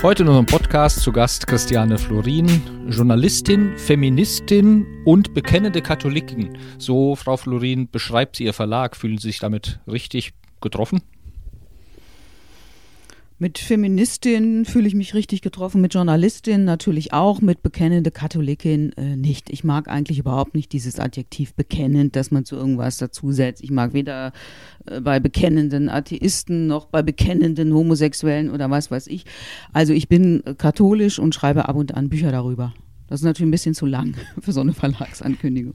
Heute in unserem Podcast zu Gast Christiane Florin, Journalistin, Feministin und bekennende Katholikin. So, Frau Florin, beschreibt sie Ihr Verlag. Fühlen Sie sich damit richtig getroffen? Mit Feministin fühle ich mich richtig getroffen, mit Journalistin natürlich auch, mit bekennende Katholikin äh, nicht. Ich mag eigentlich überhaupt nicht dieses Adjektiv bekennend, dass man zu irgendwas dazusetzt. Ich mag weder äh, bei bekennenden Atheisten noch bei bekennenden Homosexuellen oder was weiß ich. Also ich bin katholisch und schreibe ab und an Bücher darüber. Das ist natürlich ein bisschen zu lang für so eine Verlagsankündigung.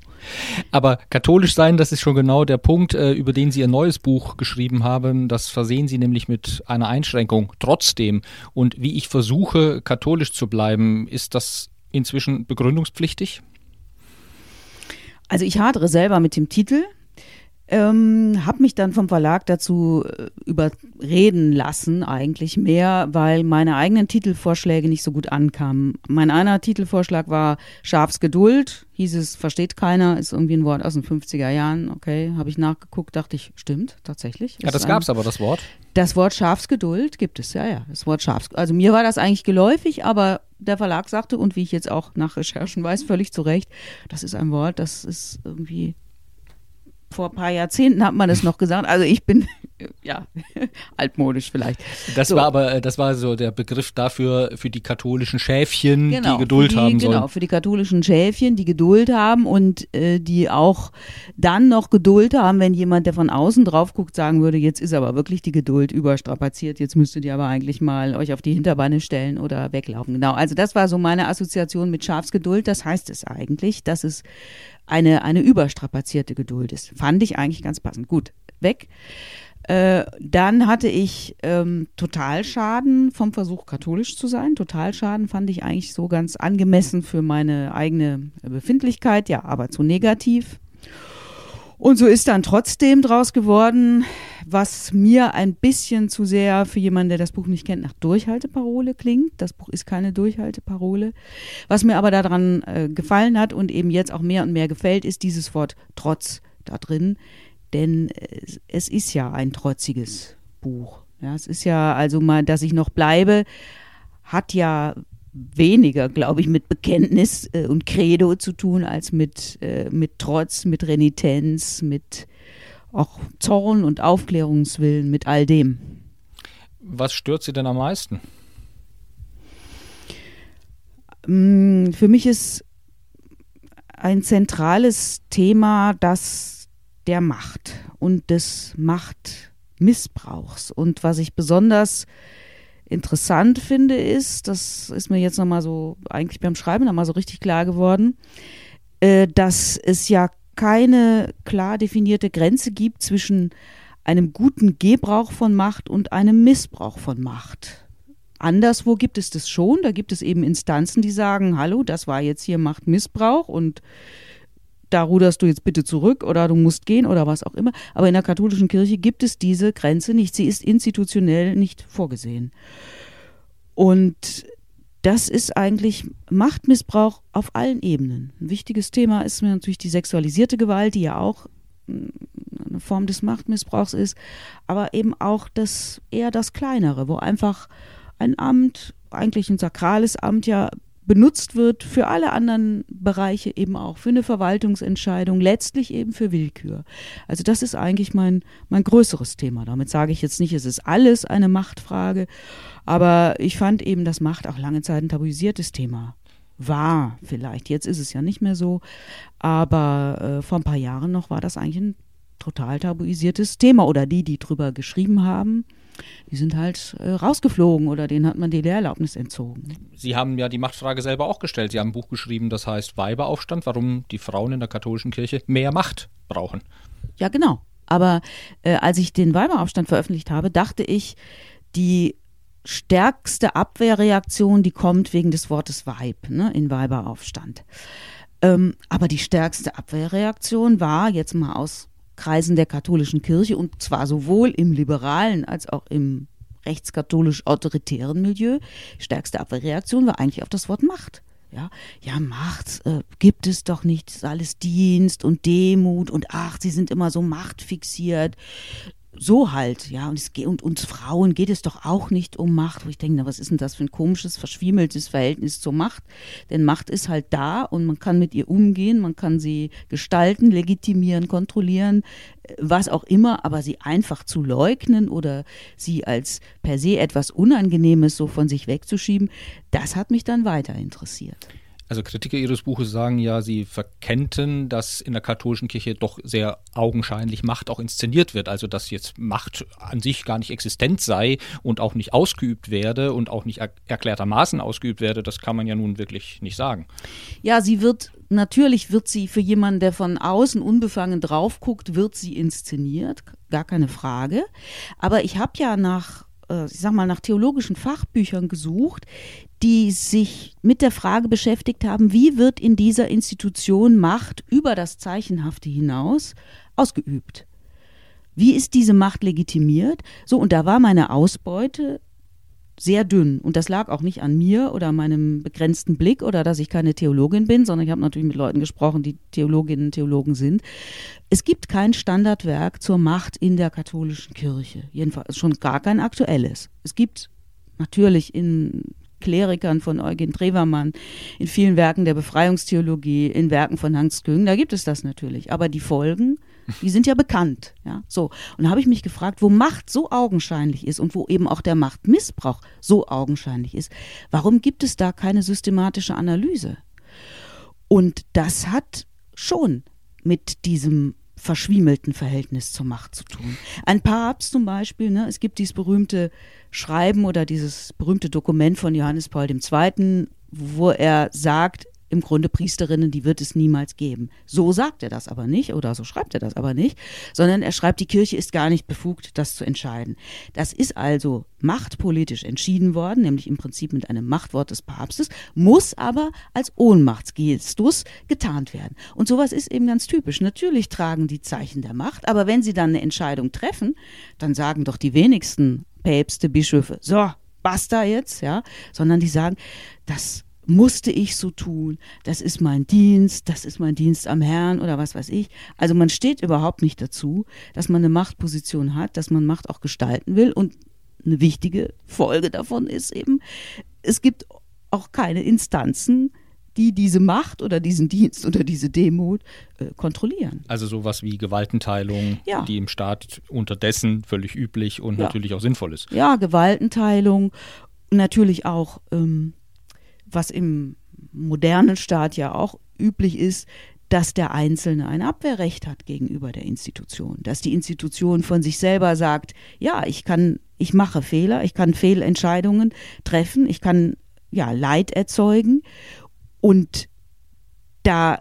Aber katholisch sein, das ist schon genau der Punkt, äh, über den Sie Ihr neues Buch geschrieben haben. Das versehen Sie nämlich mit einer Einschränkung. Trotzdem. Und wie ich versuche, katholisch zu bleiben, ist das inzwischen begründungspflichtig? Also ich hadere selber mit dem Titel. Ähm, habe mich dann vom Verlag dazu äh, überreden lassen, eigentlich mehr, weil meine eigenen Titelvorschläge nicht so gut ankamen. Mein einer Titelvorschlag war Schafsgeduld, hieß es, versteht keiner, ist irgendwie ein Wort aus den 50er Jahren. Okay, habe ich nachgeguckt, dachte ich, stimmt, tatsächlich. Ja, das gab es aber, das Wort. Das Wort Schafsgeduld gibt es, ja, ja. Das Wort Schafs. Also mir war das eigentlich geläufig, aber der Verlag sagte, und wie ich jetzt auch nach Recherchen weiß, völlig zu Recht, das ist ein Wort, das ist irgendwie vor ein paar Jahrzehnten hat man es noch gesagt. Also ich bin ja altmodisch vielleicht. Das so. war aber, äh, das war so der Begriff dafür für die katholischen Schäfchen, genau, die Geduld die, haben sollen. Genau, für die katholischen Schäfchen, die Geduld haben und äh, die auch dann noch Geduld haben, wenn jemand, der von außen drauf guckt, sagen würde, jetzt ist aber wirklich die Geduld überstrapaziert, jetzt müsstet ihr aber eigentlich mal euch auf die Hinterbeine stellen oder weglaufen. Genau, also das war so meine Assoziation mit Schafsgeduld. Das heißt es eigentlich, dass es eine, eine überstrapazierte Geduld ist. Fand ich eigentlich ganz passend. Gut, weg. Äh, dann hatte ich ähm, Totalschaden vom Versuch, katholisch zu sein. Totalschaden fand ich eigentlich so ganz angemessen für meine eigene Befindlichkeit, ja, aber zu negativ. Und so ist dann trotzdem draus geworden, was mir ein bisschen zu sehr für jemanden, der das Buch nicht kennt, nach Durchhalteparole klingt. Das Buch ist keine Durchhalteparole. Was mir aber daran äh, gefallen hat und eben jetzt auch mehr und mehr gefällt, ist dieses Wort Trotz da drin. Denn äh, es ist ja ein trotziges Buch. Ja, es ist ja also mal, dass ich noch bleibe, hat ja weniger, glaube ich, mit Bekenntnis äh, und Credo zu tun, als mit, äh, mit Trotz, mit Renitenz, mit auch Zorn und Aufklärungswillen, mit all dem. Was stört Sie denn am meisten? Mm, für mich ist ein zentrales Thema das der Macht und des Machtmissbrauchs. Und was ich besonders interessant finde, ist, das ist mir jetzt nochmal so, eigentlich beim Schreiben nochmal so richtig klar geworden, äh, dass es ja keine klar definierte Grenze gibt zwischen einem guten Gebrauch von Macht und einem Missbrauch von Macht. Anderswo gibt es das schon, da gibt es eben Instanzen, die sagen, hallo, das war jetzt hier Machtmissbrauch und da ruderst du jetzt bitte zurück oder du musst gehen oder was auch immer. Aber in der katholischen Kirche gibt es diese Grenze nicht. Sie ist institutionell nicht vorgesehen. Und das ist eigentlich Machtmissbrauch auf allen Ebenen. Ein wichtiges Thema ist mir natürlich die sexualisierte Gewalt, die ja auch hm, eine Form des Machtmissbrauchs ist, aber eben auch das eher das kleinere, wo einfach ein Amt, eigentlich ein sakrales Amt ja benutzt wird für alle anderen Bereiche eben auch, für eine Verwaltungsentscheidung, letztlich eben für Willkür. Also das ist eigentlich mein, mein größeres Thema. Damit sage ich jetzt nicht, es ist alles eine Machtfrage, aber ich fand eben, dass Macht auch lange Zeit ein tabuisiertes Thema war vielleicht. Jetzt ist es ja nicht mehr so, aber äh, vor ein paar Jahren noch war das eigentlich ein total tabuisiertes Thema oder die, die drüber geschrieben haben, die sind halt äh, rausgeflogen oder denen hat man die Lehrerlaubnis entzogen. Sie haben ja die Machtfrage selber auch gestellt. Sie haben ein Buch geschrieben, das heißt Weiberaufstand, warum die Frauen in der katholischen Kirche mehr Macht brauchen. Ja, genau. Aber äh, als ich den Weiberaufstand veröffentlicht habe, dachte ich, die stärkste Abwehrreaktion, die kommt wegen des Wortes Weib ne, in Weiberaufstand. Ähm, aber die stärkste Abwehrreaktion war, jetzt mal aus Kreisen der katholischen Kirche und zwar sowohl im liberalen als auch im rechtskatholisch-autoritären Milieu. Stärkste Abwehrreaktion war eigentlich auf das Wort Macht. Ja, ja, Macht äh, gibt es doch nicht, ist alles Dienst und Demut und ach, sie sind immer so machtfixiert. So halt, ja, und, es und uns Frauen geht es doch auch nicht um Macht, wo ich denke, na, was ist denn das für ein komisches, verschwiemeltes Verhältnis zur Macht? Denn Macht ist halt da und man kann mit ihr umgehen, man kann sie gestalten, legitimieren, kontrollieren, was auch immer, aber sie einfach zu leugnen oder sie als per se etwas Unangenehmes so von sich wegzuschieben, das hat mich dann weiter interessiert. Also Kritiker Ihres Buches sagen ja, Sie verkennten, dass in der katholischen Kirche doch sehr augenscheinlich Macht auch inszeniert wird. Also dass jetzt Macht an sich gar nicht existent sei und auch nicht ausgeübt werde und auch nicht er erklärtermaßen ausgeübt werde. Das kann man ja nun wirklich nicht sagen. Ja, sie wird, natürlich wird sie für jemanden, der von außen unbefangen drauf guckt, wird sie inszeniert. Gar keine Frage. Aber ich habe ja nach äh, ich sag mal, nach theologischen Fachbüchern gesucht, die sich mit der Frage beschäftigt haben, wie wird in dieser Institution Macht über das Zeichenhafte hinaus ausgeübt? Wie ist diese Macht legitimiert? So, und da war meine Ausbeute sehr dünn. Und das lag auch nicht an mir oder meinem begrenzten Blick oder dass ich keine Theologin bin, sondern ich habe natürlich mit Leuten gesprochen, die Theologinnen und Theologen sind. Es gibt kein Standardwerk zur Macht in der katholischen Kirche. Jedenfalls schon gar kein aktuelles. Es gibt natürlich in Klerikern von Eugen Trevermann, in vielen Werken der Befreiungstheologie, in Werken von Hans Küng, da gibt es das natürlich. Aber die Folgen, die sind ja bekannt. Ja? So. Und da habe ich mich gefragt, wo Macht so augenscheinlich ist und wo eben auch der Machtmissbrauch so augenscheinlich ist, warum gibt es da keine systematische Analyse? Und das hat schon mit diesem verschwiemelten Verhältnis zur Macht zu tun. Ein Papst zum Beispiel, ne, es gibt dieses berühmte Schreiben oder dieses berühmte Dokument von Johannes Paul II., wo er sagt, im Grunde Priesterinnen, die wird es niemals geben. So sagt er das aber nicht oder so schreibt er das aber nicht, sondern er schreibt, die Kirche ist gar nicht befugt, das zu entscheiden. Das ist also machtpolitisch entschieden worden, nämlich im Prinzip mit einem Machtwort des Papstes, muss aber als Ohnmachtsgestus getarnt werden. Und sowas ist eben ganz typisch. Natürlich tragen die Zeichen der Macht, aber wenn sie dann eine Entscheidung treffen, dann sagen doch die wenigsten Päpste, Bischöfe, so, basta jetzt, ja, sondern die sagen, das musste ich so tun, das ist mein Dienst, das ist mein Dienst am Herrn oder was weiß ich. Also man steht überhaupt nicht dazu, dass man eine Machtposition hat, dass man Macht auch gestalten will und eine wichtige Folge davon ist eben, es gibt auch keine Instanzen, die diese Macht oder diesen Dienst oder diese Demut äh, kontrollieren. Also sowas wie Gewaltenteilung, ja. die im Staat unterdessen völlig üblich und ja. natürlich auch sinnvoll ist. Ja, Gewaltenteilung, natürlich auch, ähm, was im modernen Staat ja auch üblich ist, dass der Einzelne ein Abwehrrecht hat gegenüber der Institution, dass die Institution von sich selber sagt, ja, ich kann, ich mache Fehler, ich kann Fehlentscheidungen treffen, ich kann ja Leid erzeugen. Und da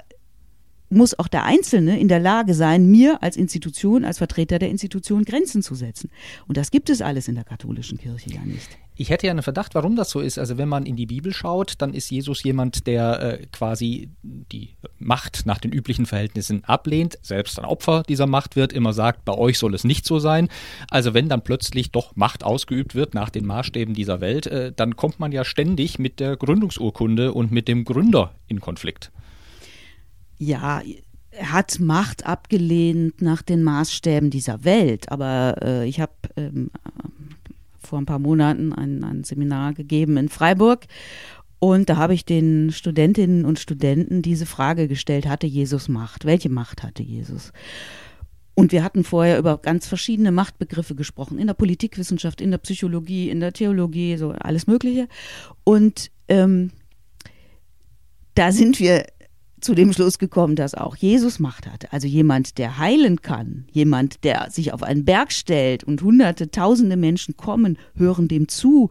muss auch der Einzelne in der Lage sein, mir als Institution, als Vertreter der Institution Grenzen zu setzen. Und das gibt es alles in der katholischen Kirche ja nicht. Ich hätte ja einen Verdacht, warum das so ist. Also wenn man in die Bibel schaut, dann ist Jesus jemand, der äh, quasi die Macht nach den üblichen Verhältnissen ablehnt, selbst ein Opfer dieser Macht wird, immer sagt, bei euch soll es nicht so sein. Also wenn dann plötzlich doch Macht ausgeübt wird nach den Maßstäben dieser Welt, äh, dann kommt man ja ständig mit der Gründungsurkunde und mit dem Gründer in Konflikt. Ja, er hat Macht abgelehnt nach den Maßstäben dieser Welt, aber äh, ich habe ähm, vor ein paar Monaten ein, ein Seminar gegeben in Freiburg. Und da habe ich den Studentinnen und Studenten diese Frage gestellt, hatte Jesus Macht? Welche Macht hatte Jesus? Und wir hatten vorher über ganz verschiedene Machtbegriffe gesprochen, in der Politikwissenschaft, in der Psychologie, in der Theologie, so alles Mögliche. Und ähm, da sind wir zu dem Schluss gekommen, dass auch Jesus Macht hatte. Also jemand, der heilen kann, jemand, der sich auf einen Berg stellt und hunderte, tausende Menschen kommen, hören dem zu,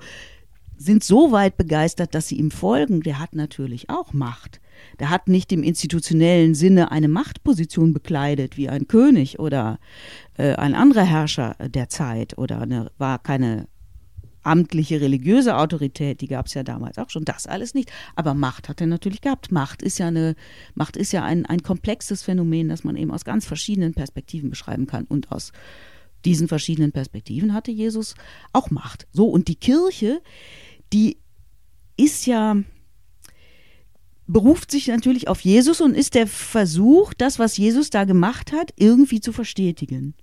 sind so weit begeistert, dass sie ihm folgen, der hat natürlich auch Macht. Der hat nicht im institutionellen Sinne eine Machtposition bekleidet wie ein König oder äh, ein anderer Herrscher der Zeit oder eine, war keine amtliche religiöse Autorität, die gab es ja damals auch schon, das alles nicht. Aber Macht hat er natürlich gehabt. Macht ist ja eine, Macht ist ja ein, ein komplexes Phänomen, das man eben aus ganz verschiedenen Perspektiven beschreiben kann. Und aus diesen verschiedenen Perspektiven hatte Jesus auch Macht. So, und die Kirche, die ist ja, beruft sich natürlich auf Jesus und ist der Versuch, das, was Jesus da gemacht hat, irgendwie zu verstetigen.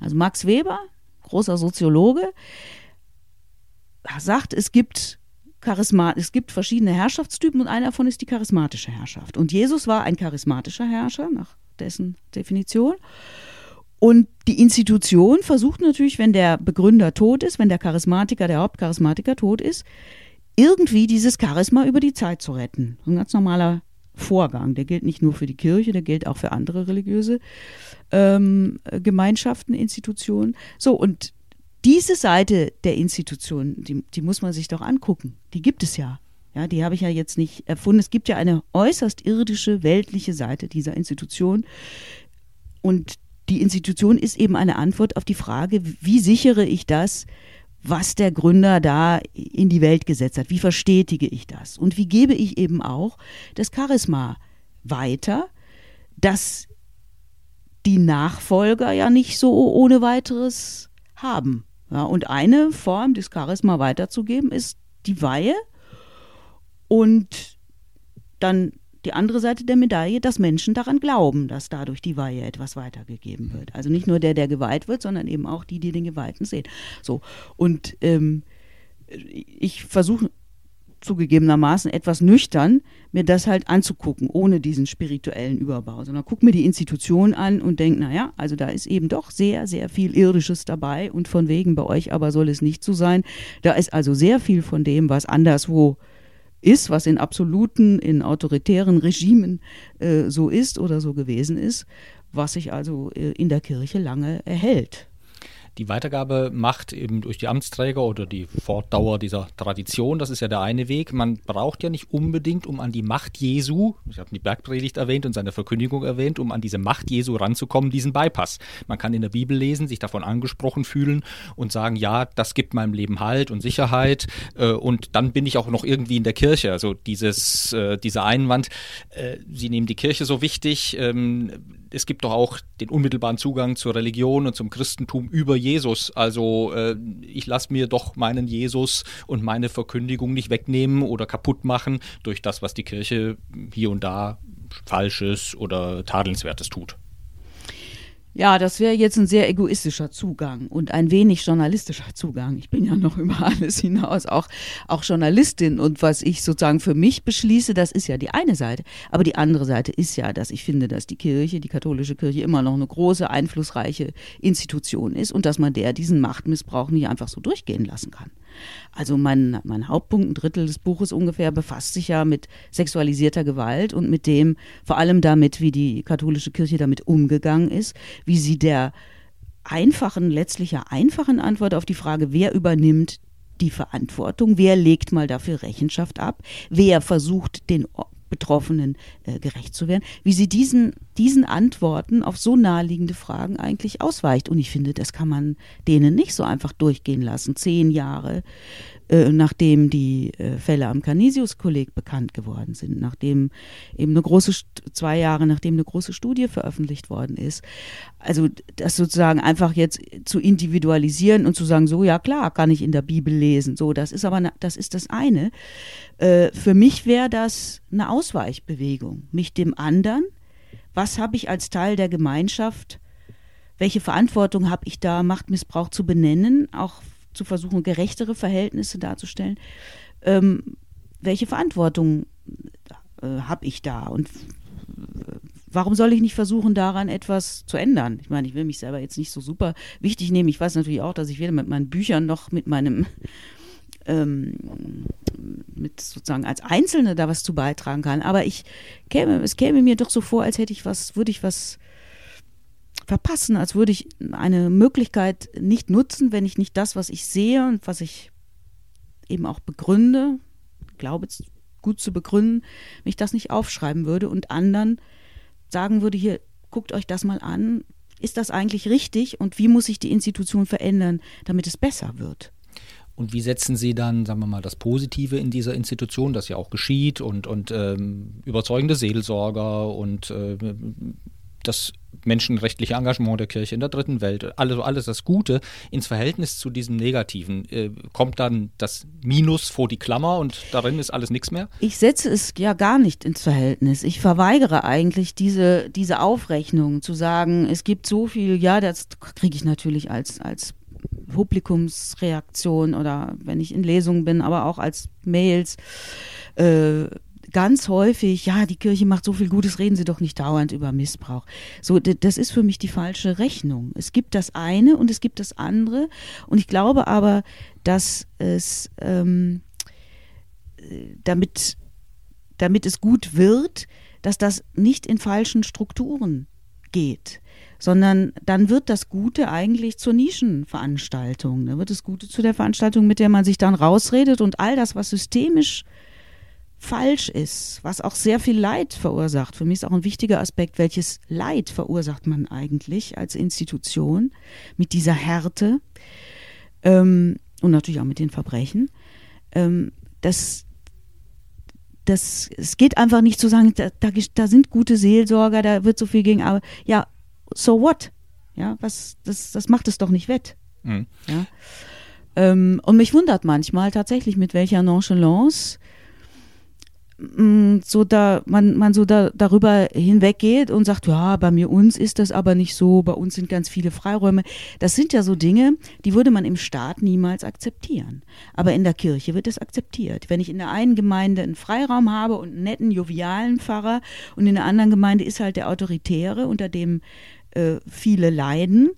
Also Max Weber, großer Soziologe, sagt, es gibt Charisma es gibt verschiedene Herrschaftstypen und einer davon ist die charismatische Herrschaft. Und Jesus war ein charismatischer Herrscher nach dessen Definition. Und die Institution versucht natürlich, wenn der Begründer tot ist, wenn der Charismatiker, der Hauptcharismatiker tot ist, irgendwie dieses Charisma über die Zeit zu retten. Ein ganz normaler Vorgang. Der gilt nicht nur für die Kirche, der gilt auch für andere religiöse ähm, Gemeinschaften, Institutionen. So, und diese Seite der Institution, die, die muss man sich doch angucken. Die gibt es ja. Ja, die habe ich ja jetzt nicht erfunden. Es gibt ja eine äußerst irdische, weltliche Seite dieser Institution. Und die Institution ist eben eine Antwort auf die Frage, wie sichere ich das, was der Gründer da in die Welt gesetzt hat? Wie verstetige ich das? Und wie gebe ich eben auch das Charisma weiter, dass die Nachfolger ja nicht so ohne weiteres haben. Ja, und eine Form, das Charisma weiterzugeben, ist die Weihe und dann die andere Seite der Medaille, dass Menschen daran glauben, dass dadurch die Weihe etwas weitergegeben wird. Also nicht nur der, der geweiht wird, sondern eben auch die, die den Geweihten sehen. So. Und ähm, ich versuche zugegebenermaßen etwas nüchtern, mir das halt anzugucken, ohne diesen spirituellen Überbau, sondern guck mir die Institution an und denk, naja, also da ist eben doch sehr, sehr viel Irdisches dabei und von wegen bei euch aber soll es nicht so sein. Da ist also sehr viel von dem, was anderswo ist, was in absoluten, in autoritären Regimen äh, so ist oder so gewesen ist, was sich also äh, in der Kirche lange erhält die Weitergabe macht eben durch die Amtsträger oder die Fortdauer dieser Tradition. Das ist ja der eine Weg. Man braucht ja nicht unbedingt, um an die Macht Jesu, ich habe die Bergpredigt erwähnt und seine Verkündigung erwähnt, um an diese Macht Jesu ranzukommen, diesen Bypass. Man kann in der Bibel lesen, sich davon angesprochen fühlen und sagen, ja, das gibt meinem Leben Halt und Sicherheit äh, und dann bin ich auch noch irgendwie in der Kirche. Also dieses, äh, dieser Einwand, äh, Sie nehmen die Kirche so wichtig, ähm, es gibt doch auch den unmittelbaren Zugang zur Religion und zum Christentum über Jesus. Also äh, ich lasse mir doch meinen Jesus und meine Verkündigung nicht wegnehmen oder kaputt machen durch das, was die Kirche hier und da Falsches oder Tadelnswertes tut. Ja, das wäre jetzt ein sehr egoistischer Zugang und ein wenig journalistischer Zugang. Ich bin ja noch über alles hinaus auch, auch Journalistin und was ich sozusagen für mich beschließe, das ist ja die eine Seite. Aber die andere Seite ist ja, dass ich finde, dass die Kirche, die katholische Kirche immer noch eine große, einflussreiche Institution ist und dass man der diesen Machtmissbrauch nicht einfach so durchgehen lassen kann. Also mein, mein Hauptpunkt, ein Drittel des Buches ungefähr, befasst sich ja mit sexualisierter Gewalt und mit dem, vor allem damit, wie die katholische Kirche damit umgegangen ist, wie sie der einfachen, letztlich einfachen Antwort auf die Frage, wer übernimmt die Verantwortung, wer legt mal dafür Rechenschaft ab, wer versucht, den Betroffenen äh, gerecht zu werden, wie sie diesen, diesen Antworten auf so naheliegende Fragen eigentlich ausweicht. Und ich finde, das kann man denen nicht so einfach durchgehen lassen. Zehn Jahre äh, nachdem die äh, Fälle am Canisius-Kolleg bekannt geworden sind, nachdem eben eine große, zwei Jahre nachdem eine große Studie veröffentlicht worden ist. Also das sozusagen einfach jetzt zu individualisieren und zu sagen, so ja klar, kann ich in der Bibel lesen. So, das ist aber, das ist das eine. Äh, für mich wäre das eine Ausweichbewegung, mich dem anderen, was habe ich als Teil der Gemeinschaft welche Verantwortung habe ich da, Machtmissbrauch zu benennen, auch zu versuchen, gerechtere Verhältnisse darzustellen. Ähm, welche Verantwortung äh, habe ich da? Und warum soll ich nicht versuchen, daran etwas zu ändern? Ich meine, ich will mich selber jetzt nicht so super wichtig nehmen. Ich weiß natürlich auch, dass ich weder mit meinen Büchern noch mit meinem ähm, mit sozusagen als Einzelne da was zu beitragen kann. Aber ich käme, es käme mir doch so vor, als hätte ich was, würde ich was verpassen, als würde ich eine Möglichkeit nicht nutzen, wenn ich nicht das, was ich sehe und was ich eben auch begründe, glaube gut zu begründen, mich das nicht aufschreiben würde und anderen sagen würde, hier, guckt euch das mal an, ist das eigentlich richtig und wie muss sich die Institution verändern, damit es besser wird? Und wie setzen Sie dann, sagen wir mal, das Positive in dieser Institution, das ja auch geschieht und, und ähm, überzeugende Seelsorger und äh, das menschenrechtliche Engagement der Kirche in der dritten Welt, alles, alles das Gute, ins Verhältnis zu diesem Negativen, äh, kommt dann das Minus vor die Klammer und darin ist alles nichts mehr? Ich setze es ja gar nicht ins Verhältnis. Ich verweigere eigentlich diese, diese Aufrechnung, zu sagen, es gibt so viel, ja, das kriege ich natürlich als, als Publikumsreaktion oder wenn ich in Lesungen bin, aber auch als Mails. Äh, ganz häufig, ja, die Kirche macht so viel Gutes, reden Sie doch nicht dauernd über Missbrauch. So, das ist für mich die falsche Rechnung. Es gibt das eine und es gibt das andere. Und ich glaube aber, dass es ähm, damit, damit es gut wird, dass das nicht in falschen Strukturen geht sondern dann wird das Gute eigentlich zur Nischenveranstaltung. Dann wird das Gute zu der Veranstaltung, mit der man sich dann rausredet und all das, was systemisch falsch ist, was auch sehr viel Leid verursacht. Für mich ist auch ein wichtiger Aspekt, welches Leid verursacht man eigentlich als Institution mit dieser Härte ähm, und natürlich auch mit den Verbrechen. Ähm, das, das, es geht einfach nicht zu sagen, da, da, da sind gute Seelsorger, da wird so viel gegen, aber ja, so what? Ja, was, das, das macht es doch nicht wett. Mhm. Ja. Ähm, und mich wundert manchmal tatsächlich, mit welcher Nonchalance so da man man so da darüber hinweggeht und sagt ja bei mir uns ist das aber nicht so bei uns sind ganz viele Freiräume. Das sind ja so Dinge die würde man im Staat niemals akzeptieren. Aber in der Kirche wird es akzeptiert. Wenn ich in der einen Gemeinde einen Freiraum habe und einen netten jovialen Pfarrer und in der anderen Gemeinde ist halt der autoritäre unter dem äh, viele leiden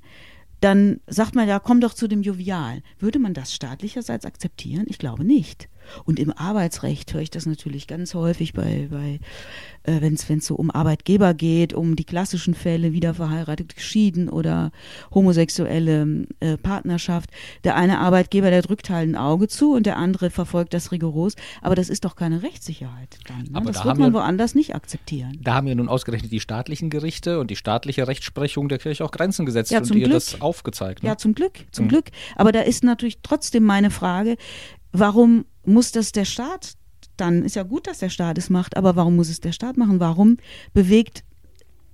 dann sagt man ja komm doch zu dem jovial. Würde man das staatlicherseits akzeptieren? Ich glaube nicht und im Arbeitsrecht höre ich das natürlich ganz häufig bei, bei äh, wenn es so um Arbeitgeber geht, um die klassischen Fälle, wieder verheiratet, geschieden oder homosexuelle äh, Partnerschaft. Der eine Arbeitgeber, der drückt halt ein Auge zu und der andere verfolgt das rigoros. Aber das ist doch keine Rechtssicherheit. Dann, ne? Aber das da wird man ja, woanders nicht akzeptieren. Da haben ja nun ausgerechnet die staatlichen Gerichte und die staatliche Rechtsprechung der Kirche auch Grenzen gesetzt ja, und ihr Glück. das aufgezeigt. Ne? Ja, zum Glück, zum mhm. Glück. Aber da ist natürlich trotzdem meine Frage, warum muss das der Staat dann? Ist ja gut, dass der Staat es macht, aber warum muss es der Staat machen? Warum bewegt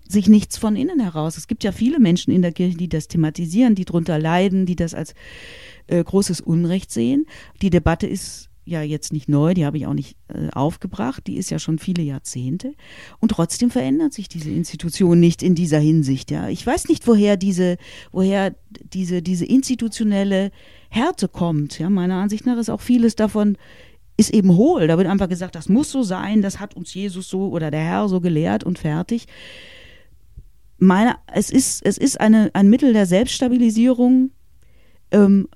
sich nichts von innen heraus? Es gibt ja viele Menschen in der Kirche, die das thematisieren, die darunter leiden, die das als äh, großes Unrecht sehen. Die Debatte ist ja jetzt nicht neu, die habe ich auch nicht äh, aufgebracht, die ist ja schon viele Jahrzehnte und trotzdem verändert sich diese Institution nicht in dieser Hinsicht, ja. Ich weiß nicht, woher diese woher diese diese institutionelle Härte kommt. Ja, meiner Ansicht nach ist auch vieles davon ist eben hohl. Da wird einfach gesagt, das muss so sein, das hat uns Jesus so oder der Herr so gelehrt und fertig. Meine, es ist, es ist eine, ein Mittel der Selbststabilisierung, ähm,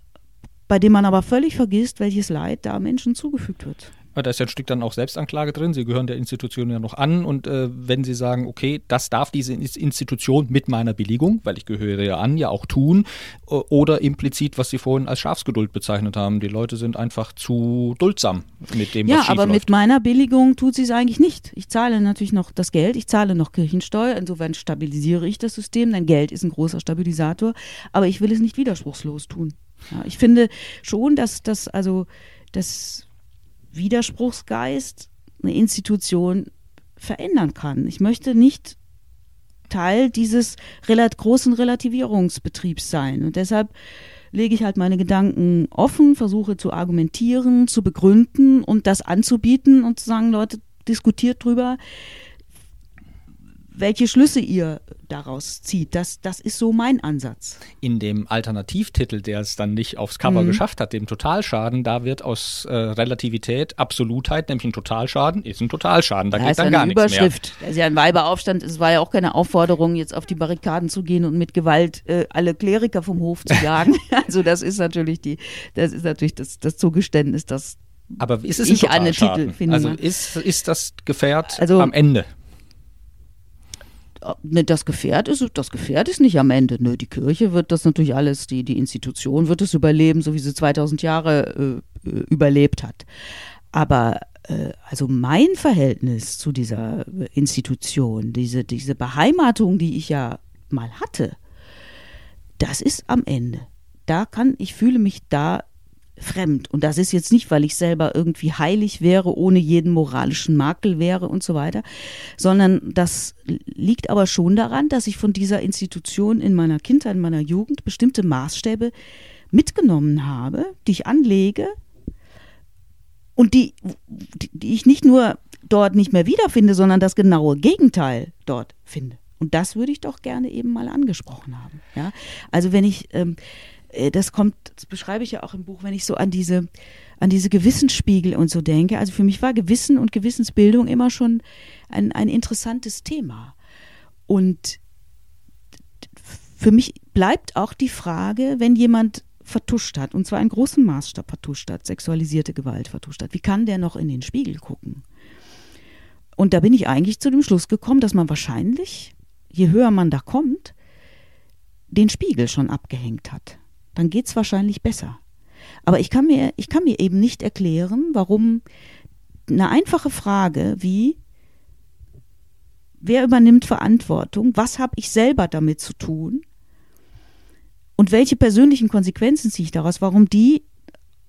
bei dem man aber völlig vergisst, welches Leid da Menschen zugefügt wird. Da ist ja ein Stück dann auch Selbstanklage drin. Sie gehören der Institution ja noch an. Und äh, wenn Sie sagen, okay, das darf diese Institution mit meiner Billigung, weil ich gehöre ja an, ja auch tun, oder implizit, was Sie vorhin als Schafsgeduld bezeichnet haben. Die Leute sind einfach zu duldsam mit dem, was Ja, aber mit meiner Billigung tut sie es eigentlich nicht. Ich zahle natürlich noch das Geld, ich zahle noch Kirchensteuer. Insofern stabilisiere ich das System, denn Geld ist ein großer Stabilisator. Aber ich will es nicht widerspruchslos tun. Ja, ich finde schon, dass das, also, das Widerspruchsgeist eine Institution verändern kann. Ich möchte nicht Teil dieses relat großen Relativierungsbetriebs sein. Und deshalb lege ich halt meine Gedanken offen, versuche zu argumentieren, zu begründen und das anzubieten und zu sagen, Leute, diskutiert drüber welche Schlüsse ihr daraus zieht. Das, das ist so mein Ansatz. In dem Alternativtitel, der es dann nicht aufs Cover mhm. geschafft hat, dem Totalschaden, da wird aus äh, Relativität Absolutheit, nämlich ein Totalschaden, ist ein Totalschaden. Da ja, geht dann gar nichts mehr. Das ist ja ein Weiberaufstand. Es war ja auch keine Aufforderung, jetzt auf die Barrikaden zu gehen und mit Gewalt äh, alle Kleriker vom Hof zu jagen. also das ist natürlich die, das ist natürlich das, das Zugeständnis, das aber ist es ein ich eine Titel finde. Also ist, ist das Gefährt also, am Ende? Ne, das Gefährt ist, das Gefährt ist nicht am Ende. Ne, die Kirche wird das natürlich alles, die, die Institution wird es überleben, so wie sie 2000 Jahre äh, äh, überlebt hat. Aber äh, also mein Verhältnis zu dieser Institution, diese, diese Beheimatung, die ich ja mal hatte, das ist am Ende. Da kann, ich fühle mich da fremd. Und das ist jetzt nicht, weil ich selber irgendwie heilig wäre, ohne jeden moralischen Makel wäre und so weiter, sondern das liegt aber schon daran, dass ich von dieser Institution in meiner Kindheit, in meiner Jugend bestimmte Maßstäbe mitgenommen habe, die ich anlege und die, die ich nicht nur dort nicht mehr wiederfinde, sondern das genaue Gegenteil dort finde. Und das würde ich doch gerne eben mal angesprochen haben. Ja? Also wenn ich ähm, äh, das kommt, das beschreibe ich ja auch im Buch, wenn ich so an diese, an diese Gewissensspiegel und so denke. Also für mich war Gewissen und Gewissensbildung immer schon ein, ein interessantes Thema. Und für mich bleibt auch die Frage, wenn jemand vertuscht hat, und zwar in großem Maßstab vertuscht hat, sexualisierte Gewalt vertuscht hat, wie kann der noch in den Spiegel gucken? Und da bin ich eigentlich zu dem Schluss gekommen, dass man wahrscheinlich, je höher man da kommt, den Spiegel schon abgehängt hat dann geht es wahrscheinlich besser. Aber ich kann, mir, ich kann mir eben nicht erklären, warum eine einfache Frage wie, wer übernimmt Verantwortung, was habe ich selber damit zu tun und welche persönlichen Konsequenzen ziehe ich daraus, warum die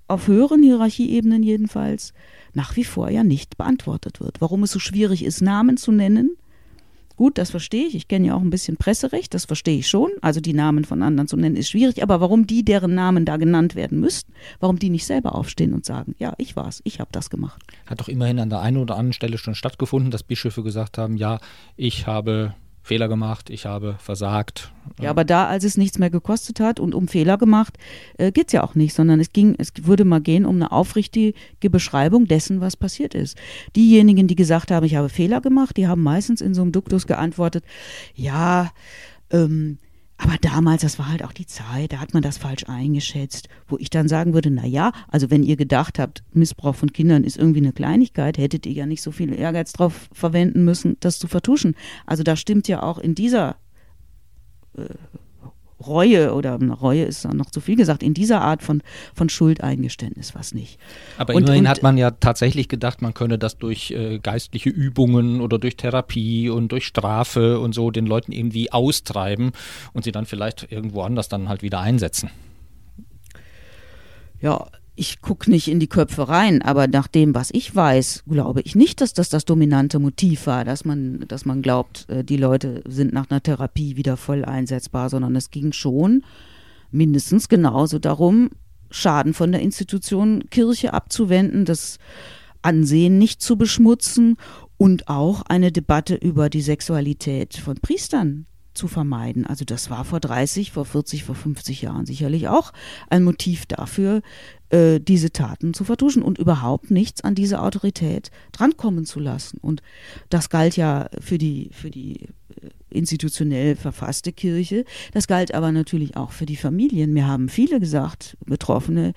auf höheren Hierarchieebenen jedenfalls nach wie vor ja nicht beantwortet wird. Warum es so schwierig ist, Namen zu nennen Gut, das verstehe ich. Ich kenne ja auch ein bisschen Presserecht, das verstehe ich schon. Also die Namen von anderen zu nennen ist schwierig. Aber warum die, deren Namen da genannt werden müssten, warum die nicht selber aufstehen und sagen, ja, ich war's, ich habe das gemacht. Hat doch immerhin an der einen oder anderen Stelle schon stattgefunden, dass Bischöfe gesagt haben, ja, ich habe Fehler gemacht, ich habe versagt. Ja, aber da, als es nichts mehr gekostet hat und um Fehler gemacht, äh, geht es ja auch nicht, sondern es ging, es würde mal gehen um eine aufrichtige Beschreibung dessen, was passiert ist. Diejenigen, die gesagt haben, ich habe Fehler gemacht, die haben meistens in so einem Duktus geantwortet, ja, ähm, aber damals, das war halt auch die Zeit, da hat man das falsch eingeschätzt, wo ich dann sagen würde, na ja, also wenn ihr gedacht habt, Missbrauch von Kindern ist irgendwie eine Kleinigkeit, hättet ihr ja nicht so viel Ehrgeiz drauf verwenden müssen, das zu vertuschen. Also da stimmt ja auch in dieser äh, Reue oder Reue ist noch zu viel gesagt, in dieser Art von, von Schuldeingeständnis was nicht. Aber und, immerhin und, hat man ja tatsächlich gedacht, man könne das durch äh, geistliche Übungen oder durch Therapie und durch Strafe und so den Leuten irgendwie austreiben und sie dann vielleicht irgendwo anders dann halt wieder einsetzen. Ja, ich gucke nicht in die Köpfe rein, aber nach dem, was ich weiß, glaube ich nicht, dass das das dominante Motiv war, dass man, dass man glaubt, äh, die Leute sind nach einer Therapie wieder voll einsetzbar, sondern es ging schon mindestens genauso darum, Schaden von der Institution Kirche abzuwenden, das Ansehen nicht zu beschmutzen und auch eine Debatte über die Sexualität von Priestern zu vermeiden. Also das war vor 30, vor 40, vor 50 Jahren sicherlich auch ein Motiv dafür, äh, diese Taten zu vertuschen und überhaupt nichts an diese Autorität drankommen zu lassen. Und das galt ja für die, für die äh, institutionell verfasste Kirche. Das galt aber natürlich auch für die Familien. Mir haben viele gesagt, Betroffene,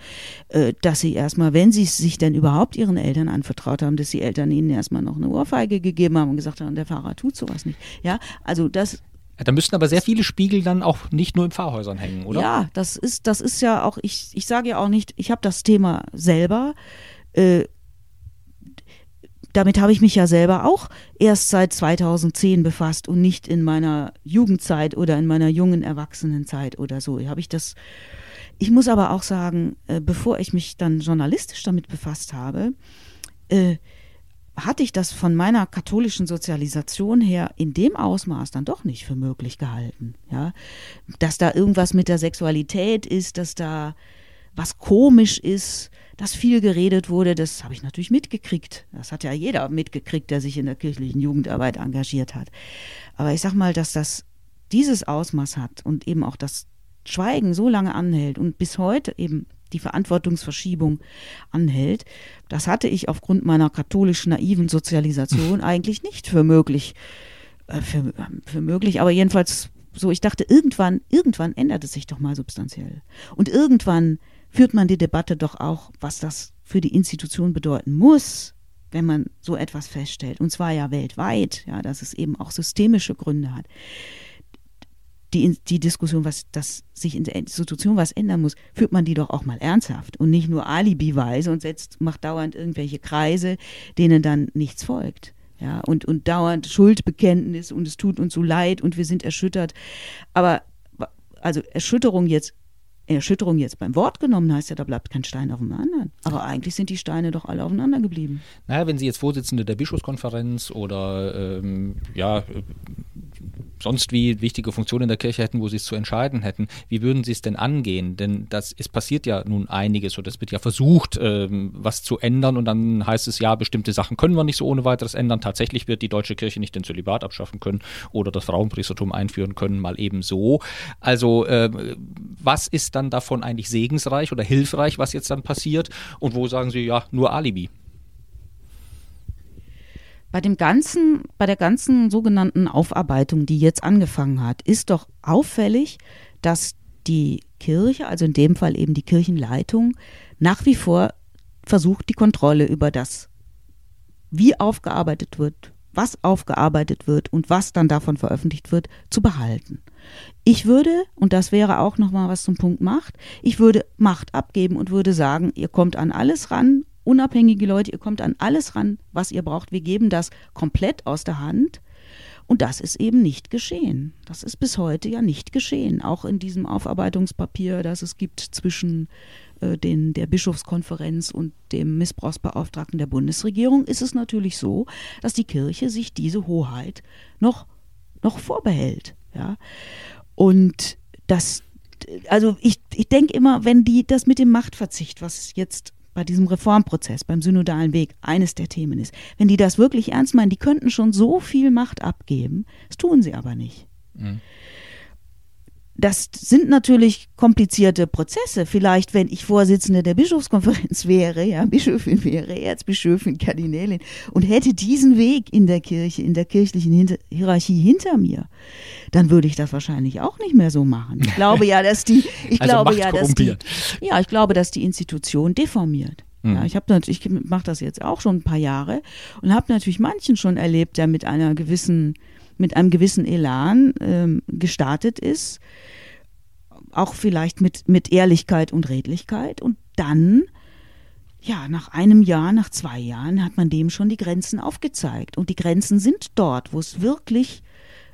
äh, dass sie erstmal, wenn sie sich denn überhaupt ihren Eltern anvertraut haben, dass die Eltern ihnen erstmal noch eine Ohrfeige gegeben haben und gesagt haben, der Pfarrer tut sowas nicht. Ja, also das ja, da müssten aber sehr viele Spiegel dann auch nicht nur in Pfarrhäusern hängen, oder? Ja, das ist, das ist ja auch, ich, ich sage ja auch nicht, ich habe das Thema selber. Äh, damit habe ich mich ja selber auch erst seit 2010 befasst und nicht in meiner Jugendzeit oder in meiner jungen Erwachsenenzeit oder so. Habe ich das. Ich muss aber auch sagen, äh, bevor ich mich dann journalistisch damit befasst habe, äh, hatte ich das von meiner katholischen Sozialisation her in dem Ausmaß dann doch nicht für möglich gehalten. Ja? Dass da irgendwas mit der Sexualität ist, dass da was komisch ist, dass viel geredet wurde, das habe ich natürlich mitgekriegt. Das hat ja jeder mitgekriegt, der sich in der kirchlichen Jugendarbeit engagiert hat. Aber ich sag mal, dass das dieses Ausmaß hat und eben auch das Schweigen so lange anhält und bis heute eben die Verantwortungsverschiebung anhält. Das hatte ich aufgrund meiner katholischen naiven Sozialisation eigentlich nicht für möglich, äh, für, für möglich, aber jedenfalls so, ich dachte, irgendwann, irgendwann ändert es sich doch mal substanziell. Und irgendwann führt man die Debatte doch auch, was das für die Institution bedeuten muss, wenn man so etwas feststellt. Und zwar ja weltweit, ja, dass es eben auch systemische Gründe hat die, die Diskussion, was dass sich in der Institution was ändern muss, führt man die doch auch mal ernsthaft und nicht nur alibiweise und setzt, macht dauernd irgendwelche Kreise, denen dann nichts folgt. Ja, und, und dauernd Schuldbekenntnis und es tut uns so leid und wir sind erschüttert. Aber also Erschütterung jetzt Erschütterung jetzt beim Wort genommen, heißt ja, da bleibt kein Stein auf dem anderen. Aber eigentlich sind die Steine doch alle aufeinander geblieben. Naja, wenn Sie jetzt Vorsitzende der Bischofskonferenz oder ähm, ja, sonst wie wichtige Funktionen in der Kirche hätten, wo sie es zu entscheiden hätten, wie würden sie es denn angehen? Denn das, es passiert ja nun einiges oder es wird ja versucht, ähm, was zu ändern und dann heißt es ja, bestimmte Sachen können wir nicht so ohne weiteres ändern. Tatsächlich wird die deutsche Kirche nicht den Zölibat abschaffen können oder das Frauenpriestertum einführen können, mal eben so. Also äh, was ist dann davon eigentlich segensreich oder hilfreich, was jetzt dann passiert? Und wo sagen Sie, ja, nur Alibi? Bei dem ganzen, bei der ganzen sogenannten Aufarbeitung, die jetzt angefangen hat, ist doch auffällig, dass die Kirche, also in dem Fall eben die Kirchenleitung, nach wie vor versucht, die Kontrolle über das, wie aufgearbeitet wird, was aufgearbeitet wird und was dann davon veröffentlicht wird, zu behalten. Ich würde, und das wäre auch nochmal was zum Punkt Macht, ich würde Macht abgeben und würde sagen, ihr kommt an alles ran unabhängige Leute, ihr kommt an alles ran, was ihr braucht. Wir geben das komplett aus der Hand. Und das ist eben nicht geschehen. Das ist bis heute ja nicht geschehen. Auch in diesem Aufarbeitungspapier, das es gibt zwischen äh, den, der Bischofskonferenz und dem Missbrauchsbeauftragten der Bundesregierung, ist es natürlich so, dass die Kirche sich diese Hoheit noch, noch vorbehält. Ja? Und das, also ich, ich denke immer, wenn die das mit dem Machtverzicht, was jetzt bei diesem Reformprozess, beim synodalen Weg eines der Themen ist. Wenn die das wirklich ernst meinen, die könnten schon so viel Macht abgeben, das tun sie aber nicht. Mhm. Das sind natürlich komplizierte Prozesse. Vielleicht, wenn ich Vorsitzende der Bischofskonferenz wäre, ja, Bischöfin wäre, Erzbischöfin, Kardinälin und hätte diesen Weg in der Kirche, in der kirchlichen Hinter Hierarchie hinter mir, dann würde ich das wahrscheinlich auch nicht mehr so machen. Ich glaube ja, dass die, ich also glaube ja, dass die, ja, ich glaube, dass die Institution deformiert. Mhm. Ja, ich habe natürlich, ich mache das jetzt auch schon ein paar Jahre und habe natürlich manchen schon erlebt, der mit einer gewissen mit einem gewissen Elan ähm, gestartet ist, auch vielleicht mit, mit Ehrlichkeit und Redlichkeit und dann ja, nach einem Jahr, nach zwei Jahren hat man dem schon die Grenzen aufgezeigt. Und die Grenzen sind dort, wo es wirklich,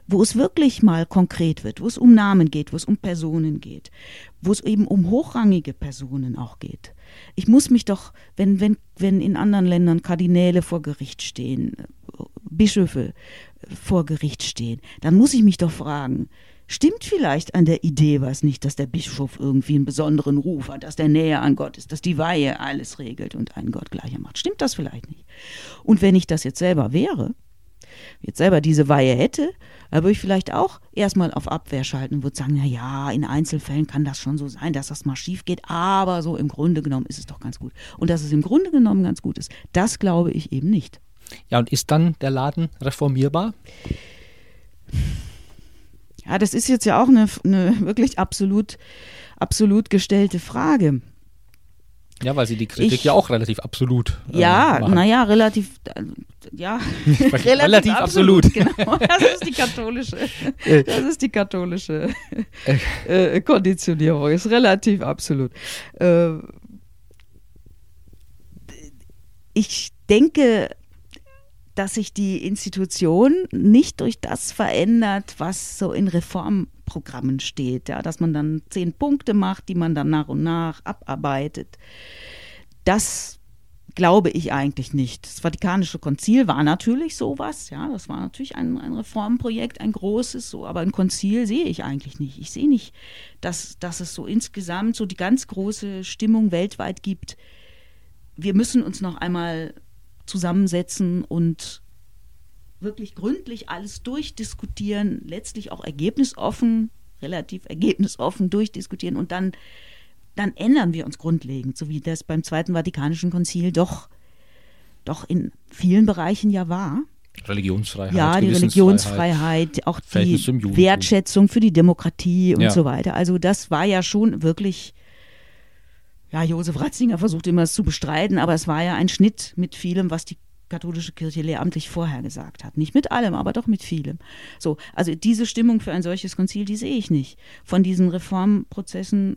wo es wirklich mal konkret wird, wo es um Namen geht, wo es um Personen geht, wo es eben um hochrangige Personen auch geht. Ich muss mich doch, wenn, wenn, wenn in anderen Ländern Kardinäle vor Gericht stehen, Bischöfe vor Gericht stehen, dann muss ich mich doch fragen, stimmt vielleicht an der Idee was nicht, dass der Bischof irgendwie einen besonderen Ruf hat, dass der näher an Gott ist, dass die Weihe alles regelt und einen Gott gleicher macht. Stimmt das vielleicht nicht? Und wenn ich das jetzt selber wäre, jetzt selber diese Weihe hätte, dann würde ich vielleicht auch erstmal auf Abwehr schalten und würde sagen, na ja, in Einzelfällen kann das schon so sein, dass das mal schief geht, aber so im Grunde genommen ist es doch ganz gut. Und dass es im Grunde genommen ganz gut ist, das glaube ich eben nicht. Ja, und ist dann der Laden reformierbar? Ja, das ist jetzt ja auch eine, eine wirklich absolut, absolut gestellte Frage. Ja, weil sie die Kritik ich, ja auch relativ absolut. Äh, ja, naja, relativ, äh, ja, relativ, relativ absolut. absolut. Genau, das ist die katholische, das ist die katholische äh, Konditionierung, ist relativ absolut. Äh, ich denke, dass sich die Institution nicht durch das verändert, was so in Reformprogrammen steht, ja, dass man dann zehn Punkte macht, die man dann nach und nach abarbeitet. Das glaube ich eigentlich nicht. Das Vatikanische Konzil war natürlich sowas, ja, das war natürlich ein, ein Reformprojekt, ein großes, so, aber ein Konzil sehe ich eigentlich nicht. Ich sehe nicht, dass, dass es so insgesamt so die ganz große Stimmung weltweit gibt. Wir müssen uns noch einmal zusammensetzen und wirklich gründlich alles durchdiskutieren, letztlich auch ergebnisoffen, relativ ergebnisoffen durchdiskutieren und dann, dann ändern wir uns grundlegend, so wie das beim Zweiten Vatikanischen Konzil doch, doch in vielen Bereichen ja war. Religionsfreiheit. Ja, die Religionsfreiheit, auch die Wertschätzung für die Demokratie und ja. so weiter. Also das war ja schon wirklich ja, Josef Ratzinger versucht immer es zu bestreiten, aber es war ja ein Schnitt mit vielem, was die katholische Kirche lehramtlich vorher gesagt hat. Nicht mit allem, aber doch mit vielem. So, also diese Stimmung für ein solches Konzil, die sehe ich nicht. Von diesen Reformprozessen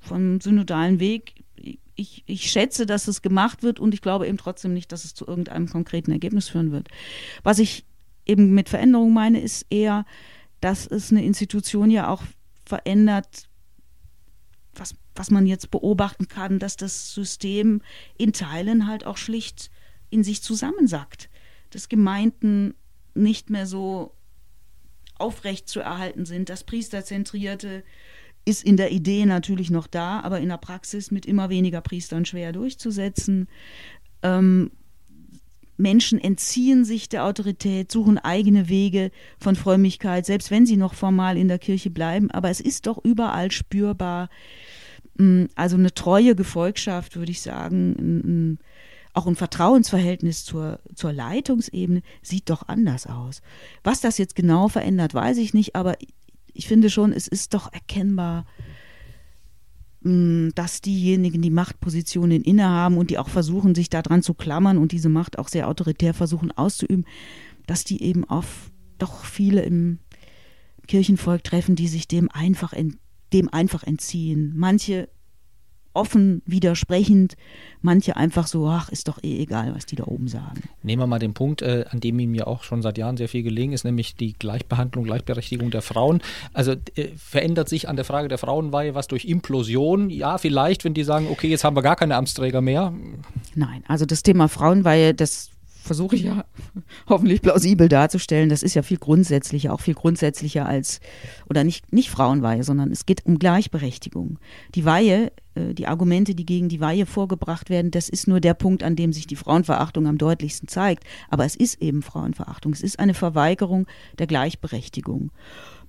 vom synodalen Weg, ich, ich schätze, dass es gemacht wird und ich glaube eben trotzdem nicht, dass es zu irgendeinem konkreten Ergebnis führen wird. Was ich eben mit Veränderung meine, ist eher, dass es eine Institution ja auch verändert, was, was man jetzt beobachten kann, dass das System in Teilen halt auch schlicht in sich zusammensackt. Dass Gemeinden nicht mehr so aufrecht zu erhalten sind. Das Priesterzentrierte ist in der Idee natürlich noch da, aber in der Praxis mit immer weniger Priestern schwer durchzusetzen. Ähm, Menschen entziehen sich der Autorität, suchen eigene Wege von Frömmigkeit, selbst wenn sie noch formal in der Kirche bleiben. Aber es ist doch überall spürbar. Mm, also eine treue Gefolgschaft, würde ich sagen, auch ein Vertrauensverhältnis zur, zur Leitungsebene sieht doch anders aus. Was das jetzt genau verändert, weiß ich nicht, aber ich finde schon, es ist doch erkennbar, dass diejenigen, die Machtpositionen innehaben und die auch versuchen, sich daran zu klammern und diese Macht auch sehr autoritär versuchen auszuüben, dass die eben auf doch viele im Kirchenvolk treffen, die sich dem einfach, dem einfach entziehen. Manche offen widersprechend, manche einfach so, ach, ist doch eh egal, was die da oben sagen. Nehmen wir mal den Punkt, äh, an dem ihm ja auch schon seit Jahren sehr viel gelegen ist, nämlich die Gleichbehandlung, Gleichberechtigung der Frauen. Also äh, verändert sich an der Frage der Frauenweihe was durch Implosion? Ja, vielleicht, wenn die sagen, okay, jetzt haben wir gar keine Amtsträger mehr. Nein, also das Thema Frauenweihe, das versuche ich ja hoffentlich plausibel darzustellen. Das ist ja viel grundsätzlicher, auch viel grundsätzlicher als, oder nicht, nicht Frauenweihe, sondern es geht um Gleichberechtigung. Die Weihe, äh, die Argumente, die gegen die Weihe vorgebracht werden, das ist nur der Punkt, an dem sich die Frauenverachtung am deutlichsten zeigt. Aber es ist eben Frauenverachtung. Es ist eine Verweigerung der Gleichberechtigung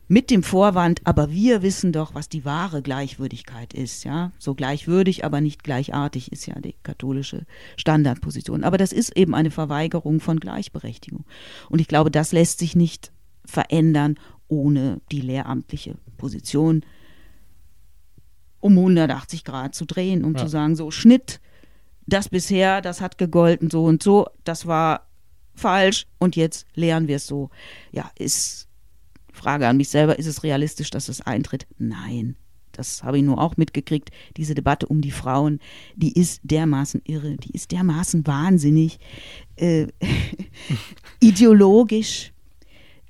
mit dem Vorwand, aber wir wissen doch, was die wahre Gleichwürdigkeit ist, ja. So gleichwürdig, aber nicht gleichartig ist ja die katholische Standardposition. Aber das ist eben eine Verweigerung von Gleichberechtigung. Und ich glaube, das lässt sich nicht verändern ohne die lehramtliche Position um 180 Grad zu drehen, um ja. zu sagen, so Schnitt, das bisher, das hat gegolten, so und so, das war falsch und jetzt lehren wir es so. Ja, ist Frage an mich selber, ist es realistisch, dass es eintritt? Nein. Das habe ich nur auch mitgekriegt. Diese Debatte um die Frauen, die ist dermaßen irre, die ist dermaßen wahnsinnig, äh, ideologisch,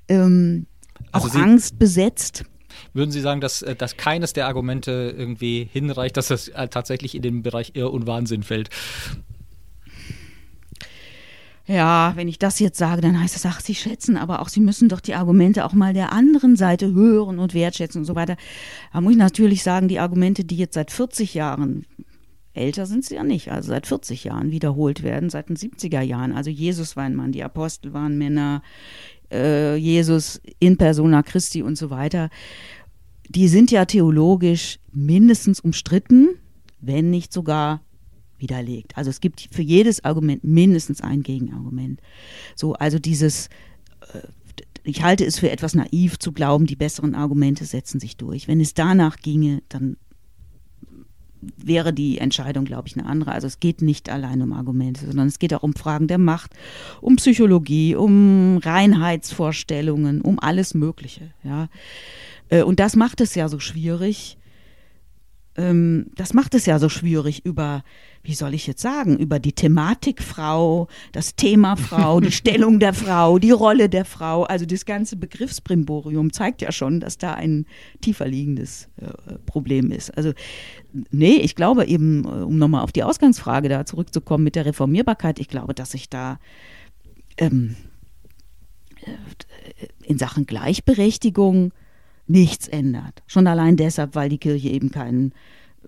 ähm, also auch Sie angstbesetzt. Würden Sie sagen, dass, äh, dass keines der Argumente irgendwie hinreicht, dass das äh, tatsächlich in den Bereich Irr und Wahnsinn fällt? Ja, wenn ich das jetzt sage, dann heißt das, ach, Sie schätzen, aber auch Sie müssen doch die Argumente auch mal der anderen Seite hören und wertschätzen und so weiter. Da muss ich natürlich sagen, die Argumente, die jetzt seit 40 Jahren, älter sind sie ja nicht, also seit 40 Jahren wiederholt werden, seit den 70er Jahren. Also Jesus war ein Mann, die Apostel waren Männer, äh, Jesus in persona Christi und so weiter. Die sind ja theologisch mindestens umstritten, wenn nicht sogar widerlegt. Also es gibt für jedes Argument mindestens ein Gegenargument. So, also dieses, äh, ich halte es für etwas naiv zu glauben, die besseren Argumente setzen sich durch. Wenn es danach ginge, dann wäre die Entscheidung, glaube ich, eine andere. Also es geht nicht allein um Argumente, sondern es geht auch um Fragen der Macht, um Psychologie, um Reinheitsvorstellungen, um alles Mögliche. Ja. Äh, und das macht es ja so schwierig. Ähm, das macht es ja so schwierig über wie soll ich jetzt sagen, über die Thematik Frau, das Thema Frau, die Stellung der Frau, die Rolle der Frau. Also das ganze Begriffsbrimborium zeigt ja schon, dass da ein tiefer liegendes äh, Problem ist. Also nee, ich glaube eben, äh, um nochmal auf die Ausgangsfrage da zurückzukommen mit der Reformierbarkeit, ich glaube, dass sich da ähm, äh, in Sachen Gleichberechtigung nichts ändert. Schon allein deshalb, weil die Kirche eben keinen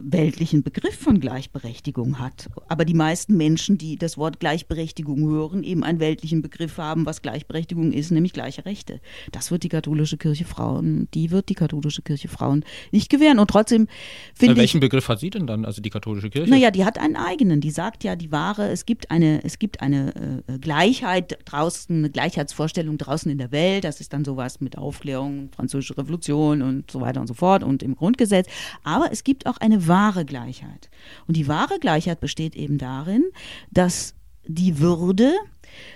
weltlichen Begriff von Gleichberechtigung hat. Aber die meisten Menschen, die das Wort Gleichberechtigung hören, eben einen weltlichen Begriff haben, was Gleichberechtigung ist, nämlich gleiche Rechte. Das wird die katholische Kirche Frauen, die wird die katholische Kirche Frauen nicht gewähren. Und trotzdem finde ich. Welchen Begriff hat sie denn dann, also die katholische Kirche? Naja, die hat einen eigenen. Die sagt ja, die wahre, es gibt eine, es gibt eine äh, Gleichheit draußen, eine Gleichheitsvorstellung draußen in der Welt. Das ist dann sowas mit Aufklärung, Französische Revolution und so weiter und so fort und im Grundgesetz. Aber es gibt auch eine wahre Gleichheit. Und die wahre Gleichheit besteht eben darin, dass die Würde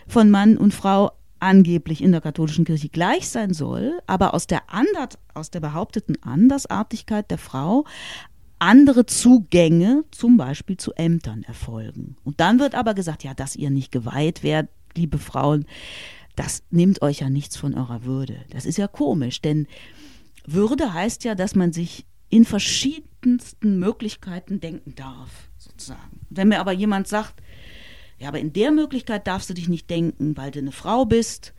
von Mann und Frau angeblich in der katholischen Kirche gleich sein soll, aber aus der, Ander, aus der behaupteten Andersartigkeit der Frau andere Zugänge zum Beispiel zu Ämtern erfolgen. Und dann wird aber gesagt, ja, dass ihr nicht geweiht werdet, liebe Frauen, das nimmt euch ja nichts von eurer Würde. Das ist ja komisch, denn Würde heißt ja, dass man sich in verschiedensten Möglichkeiten denken darf, sozusagen. Wenn mir aber jemand sagt, ja, aber in der Möglichkeit darfst du dich nicht denken, weil du eine Frau bist.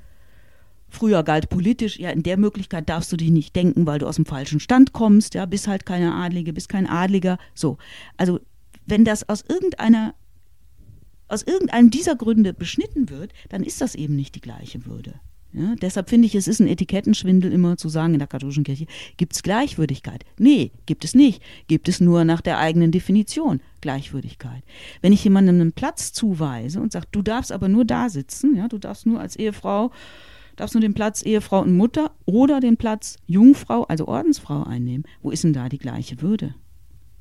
Früher galt politisch, ja, in der Möglichkeit darfst du dich nicht denken, weil du aus dem falschen Stand kommst, ja, bist halt keine Adlige, bist kein Adliger. So. Also, wenn das aus irgendeiner aus irgendeinem dieser Gründe beschnitten wird, dann ist das eben nicht die gleiche Würde. Ja, deshalb finde ich, es ist ein Etikettenschwindel immer zu sagen, in der katholischen Kirche gibt es Gleichwürdigkeit. Nee, gibt es nicht. Gibt es nur nach der eigenen Definition Gleichwürdigkeit. Wenn ich jemandem einen Platz zuweise und sage, du darfst aber nur da sitzen, ja, du darfst nur als Ehefrau, darfst nur den Platz Ehefrau und Mutter oder den Platz Jungfrau, also Ordensfrau einnehmen, wo ist denn da die gleiche Würde?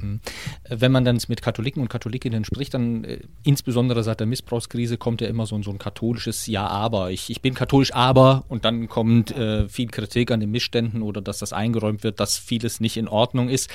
Mhm. Wenn man dann mit Katholiken und Katholikinnen spricht, dann äh, insbesondere seit der Missbrauchskrise kommt ja immer so, so ein katholisches Ja, aber. Ich, ich bin katholisch, aber und dann kommt äh, viel Kritik an den Missständen oder dass das eingeräumt wird, dass vieles nicht in Ordnung ist.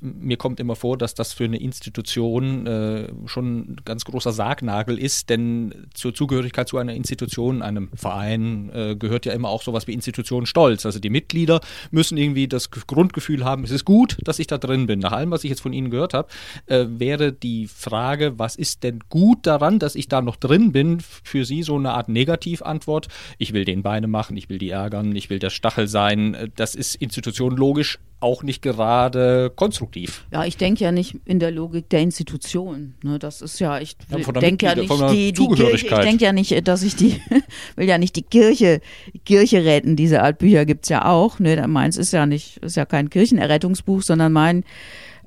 Mir kommt immer vor, dass das für eine Institution äh, schon ein ganz großer Sargnagel ist, denn zur Zugehörigkeit zu einer Institution, einem Verein, äh, gehört ja immer auch sowas wie Institutionenstolz. Also die Mitglieder müssen irgendwie das Grundgefühl haben, es ist gut, dass ich da drin bin. Nach allem, was ich jetzt von von Ihnen gehört habe, äh, wäre die Frage, was ist denn gut daran, dass ich da noch drin bin, für Sie so eine Art Negativantwort. Ich will den Beine machen, ich will die ärgern, ich will der Stachel sein. Äh, das ist Institution logisch auch nicht gerade konstruktiv. Ja, ich denke ja nicht in der Logik der Institution. Ne, das ist ja, ich ja, denke ja nicht die, die Kirche, ich denke ja nicht, dass ich die, will ja nicht die Kirche, die Kirche retten. Diese Art Bücher gibt es ja auch. Ne, meins ist ja nicht, ist ja kein Kirchenerrettungsbuch, sondern mein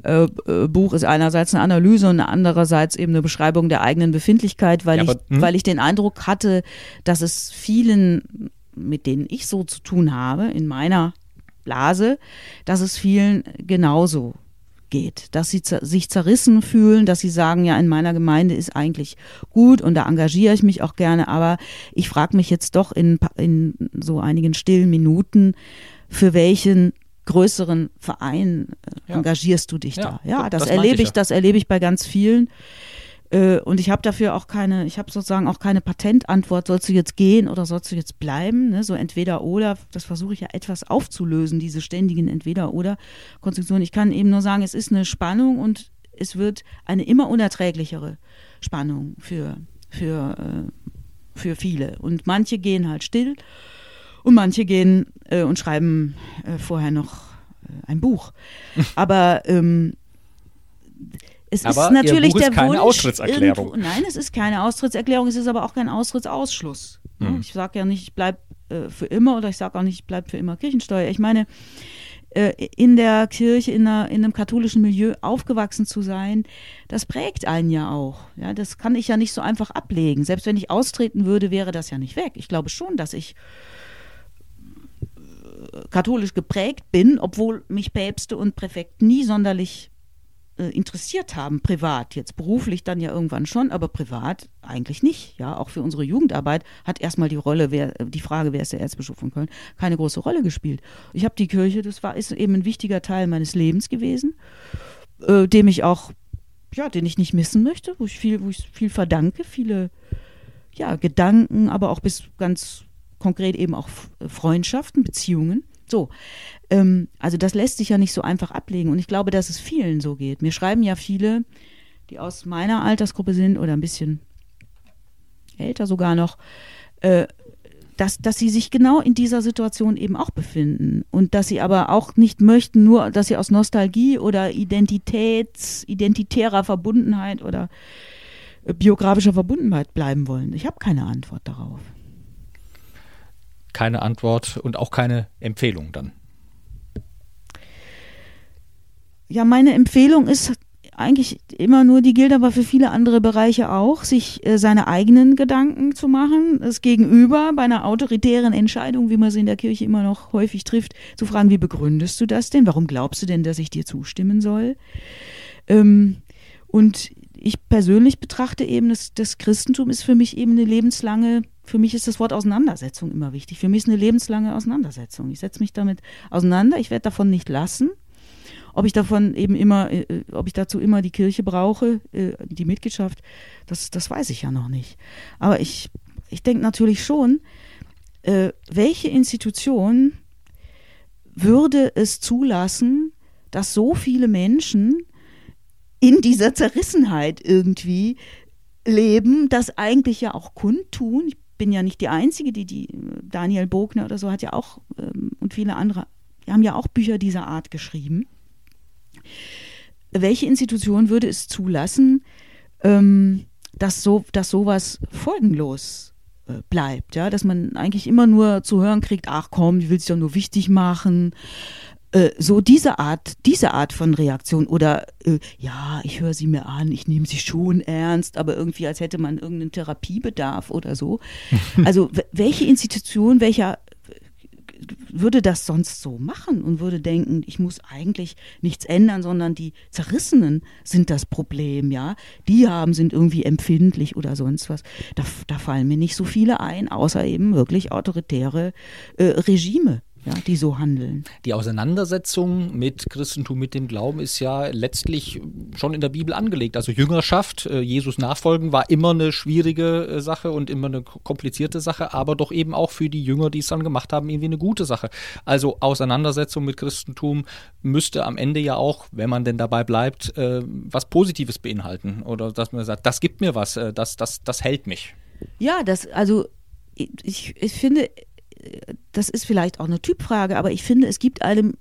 äh, äh, Buch ist einerseits eine Analyse und andererseits eben eine Beschreibung der eigenen Befindlichkeit, weil, ja, aber, ich, hm? weil ich den Eindruck hatte, dass es vielen, mit denen ich so zu tun habe, in meiner Blase, dass es vielen genauso geht, dass sie sich zerrissen fühlen, dass sie sagen, ja, in meiner Gemeinde ist eigentlich gut und da engagiere ich mich auch gerne, aber ich frage mich jetzt doch in, in so einigen stillen Minuten, für welchen größeren Verein äh, ja. engagierst du dich ja. da. Ja, das, das erlebe ich, ja. das erlebe ich bei ganz vielen. Äh, und ich habe dafür auch keine, ich habe sozusagen auch keine Patentantwort, sollst du jetzt gehen oder sollst du jetzt bleiben? Ne? So entweder oder, das versuche ich ja etwas aufzulösen, diese ständigen entweder oder Konstruktionen. Ich kann eben nur sagen, es ist eine Spannung und es wird eine immer unerträglichere Spannung für, für, äh, für viele. Und manche gehen halt still und manche gehen äh, und schreiben äh, vorher noch äh, ein Buch. Aber ähm, es aber ist natürlich Buch der ist keine Wunsch. Austrittserklärung. Irgendwo, nein, es ist keine Austrittserklärung, es ist aber auch kein Austrittsausschluss. Hm. Ich sage ja nicht, ich bleibe äh, für immer oder ich sage auch nicht, ich bleibe für immer Kirchensteuer. Ich meine, äh, in der Kirche, in, einer, in einem katholischen Milieu aufgewachsen zu sein, das prägt einen ja auch. Ja, das kann ich ja nicht so einfach ablegen. Selbst wenn ich austreten würde, wäre das ja nicht weg. Ich glaube schon, dass ich katholisch geprägt bin, obwohl mich Päpste und Präfekten nie sonderlich äh, interessiert haben, privat. Jetzt beruflich dann ja irgendwann schon, aber privat eigentlich nicht. Ja, auch für unsere Jugendarbeit hat erstmal die Rolle, wer, die Frage, wer ist der Erzbischof von Köln, keine große Rolle gespielt. Ich habe die Kirche, das war ist eben ein wichtiger Teil meines Lebens gewesen, äh, dem ich auch, ja, den ich nicht missen möchte, wo ich viel, wo ich viel verdanke, viele ja, Gedanken, aber auch bis ganz konkret eben auch Freundschaften, Beziehungen. So, ähm, also das lässt sich ja nicht so einfach ablegen. Und ich glaube, dass es vielen so geht. Mir schreiben ja viele, die aus meiner Altersgruppe sind oder ein bisschen älter sogar noch, äh, dass, dass sie sich genau in dieser Situation eben auch befinden und dass sie aber auch nicht möchten, nur dass sie aus Nostalgie oder Identitäts, identitärer Verbundenheit oder äh, biografischer Verbundenheit bleiben wollen. Ich habe keine Antwort darauf keine Antwort und auch keine Empfehlung dann. Ja, meine Empfehlung ist eigentlich immer nur, die gilt aber für viele andere Bereiche auch, sich äh, seine eigenen Gedanken zu machen, das Gegenüber bei einer autoritären Entscheidung, wie man sie in der Kirche immer noch häufig trifft, zu fragen, wie begründest du das denn? Warum glaubst du denn, dass ich dir zustimmen soll? Ähm, und ich persönlich betrachte eben, das, das Christentum ist für mich eben eine lebenslange für mich ist das Wort Auseinandersetzung immer wichtig. Für mich ist eine lebenslange Auseinandersetzung. Ich setze mich damit auseinander, ich werde davon nicht lassen. Ob ich davon eben immer, äh, äh, ob ich dazu immer die Kirche brauche, äh, die Mitgliedschaft, das, das weiß ich ja noch nicht. Aber ich, ich denke natürlich schon, welche Institution würde es zulassen, dass so viele Menschen in dieser Zerrissenheit irgendwie leben, das eigentlich ja auch kundtun. Ich bin ja nicht die Einzige, die, die Daniel Bogner oder so hat ja auch ähm, und viele andere, die haben ja auch Bücher dieser Art geschrieben. Welche Institution würde es zulassen, ähm, dass, so, dass sowas folgenlos äh, bleibt, ja, dass man eigentlich immer nur zu hören kriegt, ach komm, du willst ja nur wichtig machen, äh, so diese Art, diese Art von Reaktion oder äh, ja, ich höre sie mir an, ich nehme sie schon ernst, aber irgendwie als hätte man irgendeinen Therapiebedarf oder so. Also welche Institution, welcher würde das sonst so machen und würde denken, ich muss eigentlich nichts ändern, sondern die Zerrissenen sind das Problem, ja. Die haben, sind irgendwie empfindlich oder sonst was. Da, da fallen mir nicht so viele ein, außer eben wirklich autoritäre äh, Regime ja, die so handeln. Die Auseinandersetzung mit Christentum, mit dem Glauben ist ja letztlich schon in der Bibel angelegt. Also Jüngerschaft, äh, Jesus nachfolgen war immer eine schwierige äh, Sache und immer eine komplizierte Sache, aber doch eben auch für die Jünger, die es dann gemacht haben, irgendwie eine gute Sache. Also Auseinandersetzung mit Christentum müsste am Ende ja auch, wenn man denn dabei bleibt, äh, was Positives beinhalten. Oder dass man sagt, das gibt mir was, das, das, das hält mich. Ja, das, also ich, ich finde, das ist vielleicht auch eine Typfrage, aber ich finde, es gibt einem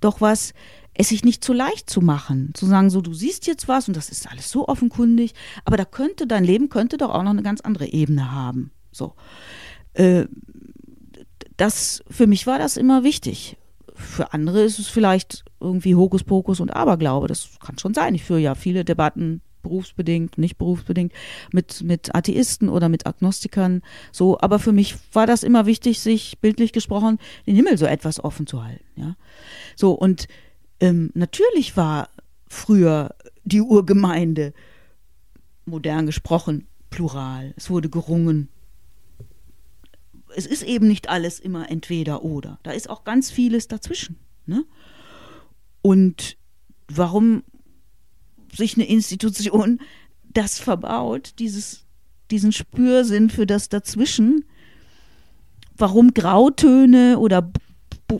doch was, es sich nicht zu leicht zu machen. Zu sagen, so, du siehst jetzt was und das ist alles so offenkundig, aber da könnte, dein Leben könnte doch auch noch eine ganz andere Ebene haben. So. Äh, das, für mich war das immer wichtig. Für andere ist es vielleicht irgendwie Hokuspokus und Aberglaube. Das kann schon sein. Ich führe ja viele Debatten berufsbedingt, nicht berufsbedingt, mit, mit Atheisten oder mit Agnostikern. So, aber für mich war das immer wichtig, sich bildlich gesprochen den Himmel so etwas offen zu halten. Ja, so und ähm, natürlich war früher die Urgemeinde modern gesprochen plural. Es wurde gerungen. Es ist eben nicht alles immer entweder oder. Da ist auch ganz vieles dazwischen. Ne? Und warum sich eine Institution das verbaut, dieses, diesen Spürsinn für das Dazwischen. Warum Grautöne oder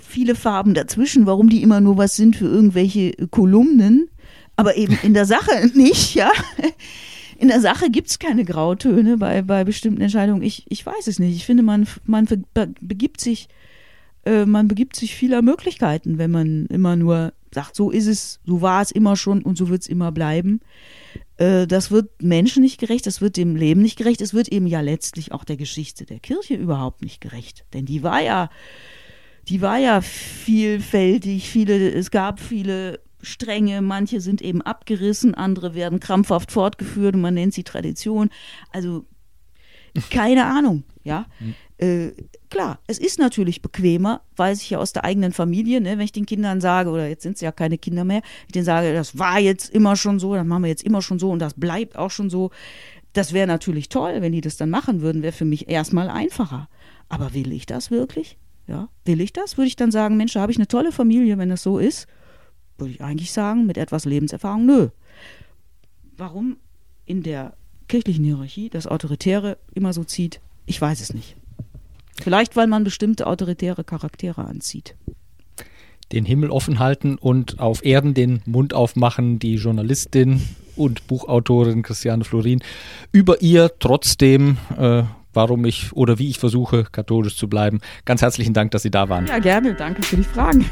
viele Farben dazwischen, warum die immer nur was sind für irgendwelche Kolumnen, aber eben in der Sache nicht, ja. In der Sache gibt es keine Grautöne bei, bei bestimmten Entscheidungen. Ich, ich weiß es nicht. Ich finde, man, man begibt sich, äh, man begibt sich vieler Möglichkeiten, wenn man immer nur sagt, so ist es, so war es immer schon und so wird es immer bleiben. Äh, das wird Menschen nicht gerecht, das wird dem Leben nicht gerecht, es wird eben ja letztlich auch der Geschichte der Kirche überhaupt nicht gerecht. Denn die war ja, die war ja vielfältig, viele, es gab viele Stränge, manche sind eben abgerissen, andere werden krampfhaft fortgeführt und man nennt sie Tradition. Also keine Ahnung, ja. Äh, klar, es ist natürlich bequemer, weiß ich ja aus der eigenen Familie, ne, wenn ich den Kindern sage, oder jetzt sind es ja keine Kinder mehr, ich denen sage, das war jetzt immer schon so, das machen wir jetzt immer schon so und das bleibt auch schon so. Das wäre natürlich toll, wenn die das dann machen würden, wäre für mich erstmal einfacher. Aber will ich das wirklich? Ja, will ich das? Würde ich dann sagen, Mensch, da habe ich eine tolle Familie, wenn das so ist? Würde ich eigentlich sagen, mit etwas Lebenserfahrung, nö. Warum in der kirchlichen Hierarchie das Autoritäre immer so zieht, ich weiß es nicht. Vielleicht, weil man bestimmte autoritäre Charaktere anzieht. Den Himmel offen halten und auf Erden den Mund aufmachen, die Journalistin und Buchautorin Christiane Florin, über ihr trotzdem, äh, warum ich oder wie ich versuche, katholisch zu bleiben. Ganz herzlichen Dank, dass Sie da waren. Ja, gerne. Danke für die Fragen.